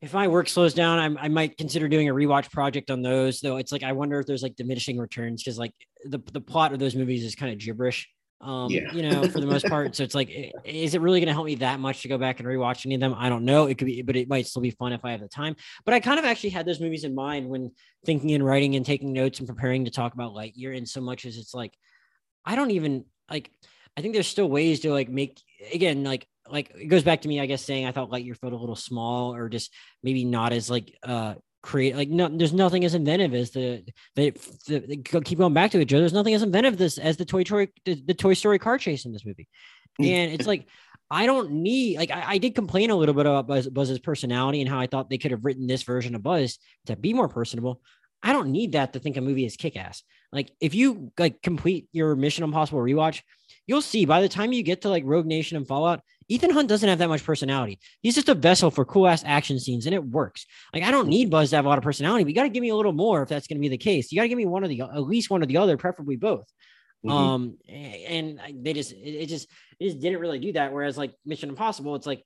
If my work slows down, I, I might consider doing a rewatch project on those. Though it's like I wonder if there's like diminishing returns because like the the plot of those movies is kind of gibberish. Um, Yeah. you know, for the most part. So it's like, is it really going to help me that much to go back and rewatch any of them? I don't know. It could be, but it might still be fun if I have the time. But I kind of actually had those movies in mind when thinking and writing and taking notes and preparing to talk about Lightyear. In so much as it's like, I don't even like. I think there's still ways to like make again like like it goes back to me I guess saying I thought Lightyear felt a little small or just maybe not as like uh create like no there's nothing as inventive as the they, the, the go- keep going back to it Joe there's nothing as inventive this as the toy story the, the Toy Story car chase in this movie mm. and it's like I don't need like I, I did complain a little bit about Buzz, Buzz's personality and how I thought they could have written this version of Buzz to be more personable. I don't need that to think a movie is kick ass. Like if you like complete your Mission Impossible rewatch, you'll see by the time you get to like Rogue Nation and Fallout, Ethan Hunt doesn't have that much personality. He's just a vessel for cool ass action scenes, and it works. Like I don't need Buzz to have a lot of personality, but you got to give me a little more if that's going to be the case. You got to give me one of the at least one or the other, preferably both. Mhm. Um, and they just it, it just it just didn't really do that. Whereas like Mission Impossible, it's like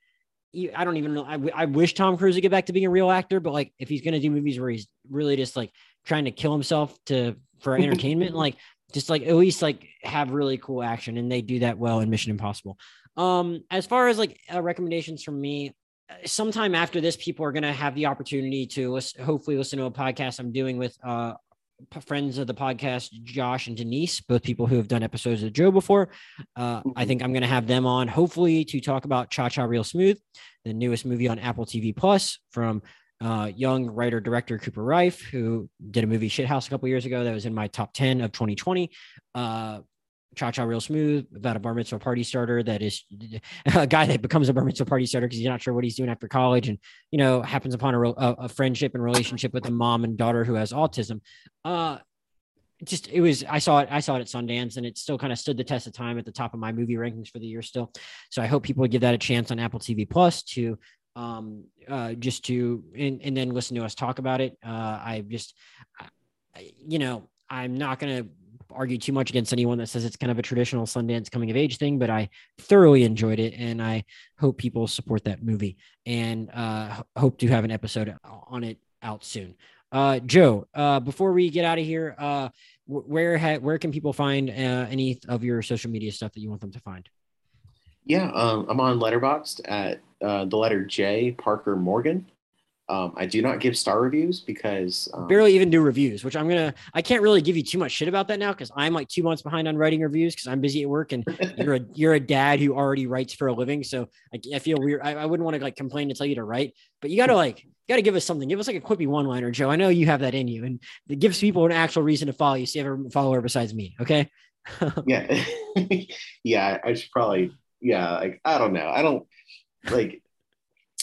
you- I don't even know. I, I wish Tom Cruise would get back to being a real actor, but like if he's gonna do movies where he's really just like trying to kill himself to for entertainment, like just like at least like have really cool action, and they do that well in Mission Impossible. Um, as far as like uh, recommendations from me, uh, sometime after this, people are gonna have the opportunity to listen, hopefully listen to a podcast I'm doing with uh friends of the podcast, Josh and Denise, both people who have done episodes of Joe before. Uh, I Mhm. think I'm going to have them on, hopefully, to talk about Cha Cha Real Smooth, the newest movie on Apple TV Plus from uh, young writer director Cooper Raiff, who did a movie Shithouse a couple years ago that was in my top 10 of 2020. Uh, Cha Cha Real Smooth about a bar mitzvah party starter that is a guy that becomes a bar mitzvah party starter because he's not sure what he's doing after college and, you know, happens upon a, a, a friendship and relationship with a mom and daughter who has autism. Uh, just it was I saw it I saw it at Sundance and it still kind of stood the test of time at the top of my movie rankings for the year still. So I hope people give that a chance on Apple TV Plus to um uh just to and, and then listen to us talk about it. Uh I just I, you know, I'm not going to argue too much against anyone that says it's kind of a traditional Sundance coming of age thing, but I thoroughly enjoyed it and I hope people support that movie and uh hope to have an episode on it out soon. Uh, Joe, uh, before we get out of here, uh, where ha- where can people find uh, any of your social media stuff that you want them to find? Yeah, um, I'm on Letterboxd at uh, the letter J Parker Morgan. Um, I do not give star reviews because um, Barely even do reviews, which I'm gonna. I can't really give you too much shit about that now because I'm like two months behind on writing reviews because I'm busy at work and you're a you're a dad who already writes for a living. So I, I feel weird. I, I wouldn't want to like complain to tell you to write, but you gotta like you gotta give us something. Give us like a quippy one liner, Joe. I know you have that in you, and it gives people an actual reason to follow you. So you have a follower besides me, okay? yeah, yeah, I should probably yeah, like I don't know, I don't like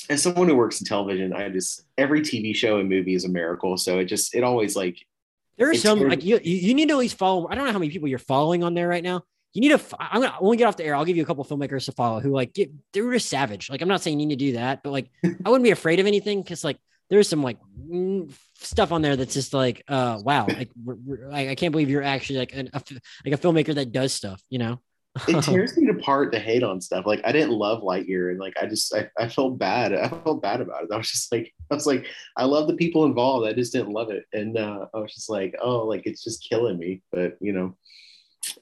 as someone who works in television, I just every TV show and movie is a miracle. So it just it always like There are some weird. like you, you need to at least follow. I don't know how many people you're following on there right now. You need to. I'm gonna when we get off the air. I'll give you a couple filmmakers to follow who like get they're just savage. Like I'm not saying you need to do that, but like I wouldn't be afraid of anything because like there's some like stuff on there that's just like uh wow like I, I can't believe you're actually like an, a, like a filmmaker that does stuff. You know. It tears me apart to hate on stuff. Like I didn't love Lightyear, and like I just I, I felt bad. I felt bad about it. I was just like I was like I love the people involved. I just didn't love it, and uh, I was just like oh like it's just killing me. But you know,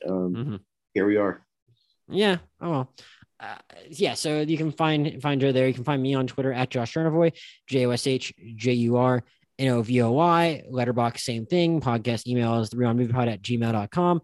um, Mhm. here we are. Yeah. Oh well. uh, yeah, so you can find find Joe there. You can find me on Twitter at Josh Jurnovoy, J O S H J U R N O V O Y. Letterboxd, same thing. Podcast email is the pod at gmail.com.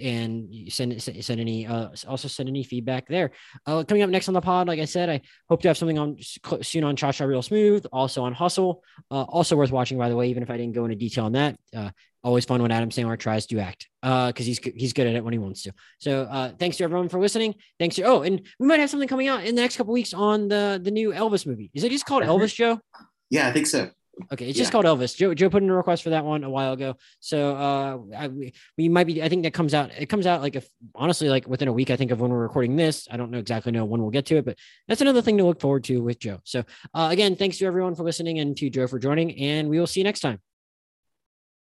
And send send any uh, also send any feedback there. Uh, coming up next on the pod, like I said, I hope to have something on soon on Cha Cha Real Smooth, also on Hustle, uh, also worth watching by the way. Even if I didn't go into detail on that, uh, always fun when Adam Sandler tries to act uh, because uh, he's he's good at it when he wants to. So uh, thanks to everyone for listening. Thanks to oh, and we might have something coming out in the next couple weeks on the the new Elvis movie. Is it just called Elvis, Joe? Yeah, I think so. Okay, it's yeah. just called Elvis. Joe Joe put in a request for that one a while ago, so uh, I, we might be. I think that comes out. It comes out like if honestly, like within a week. I think of when we're recording this. I don't know exactly know when we'll get to it, but that's another thing to look forward to with Joe. So uh, again, thanks to everyone for listening and to Joe for joining, and we will see you next time.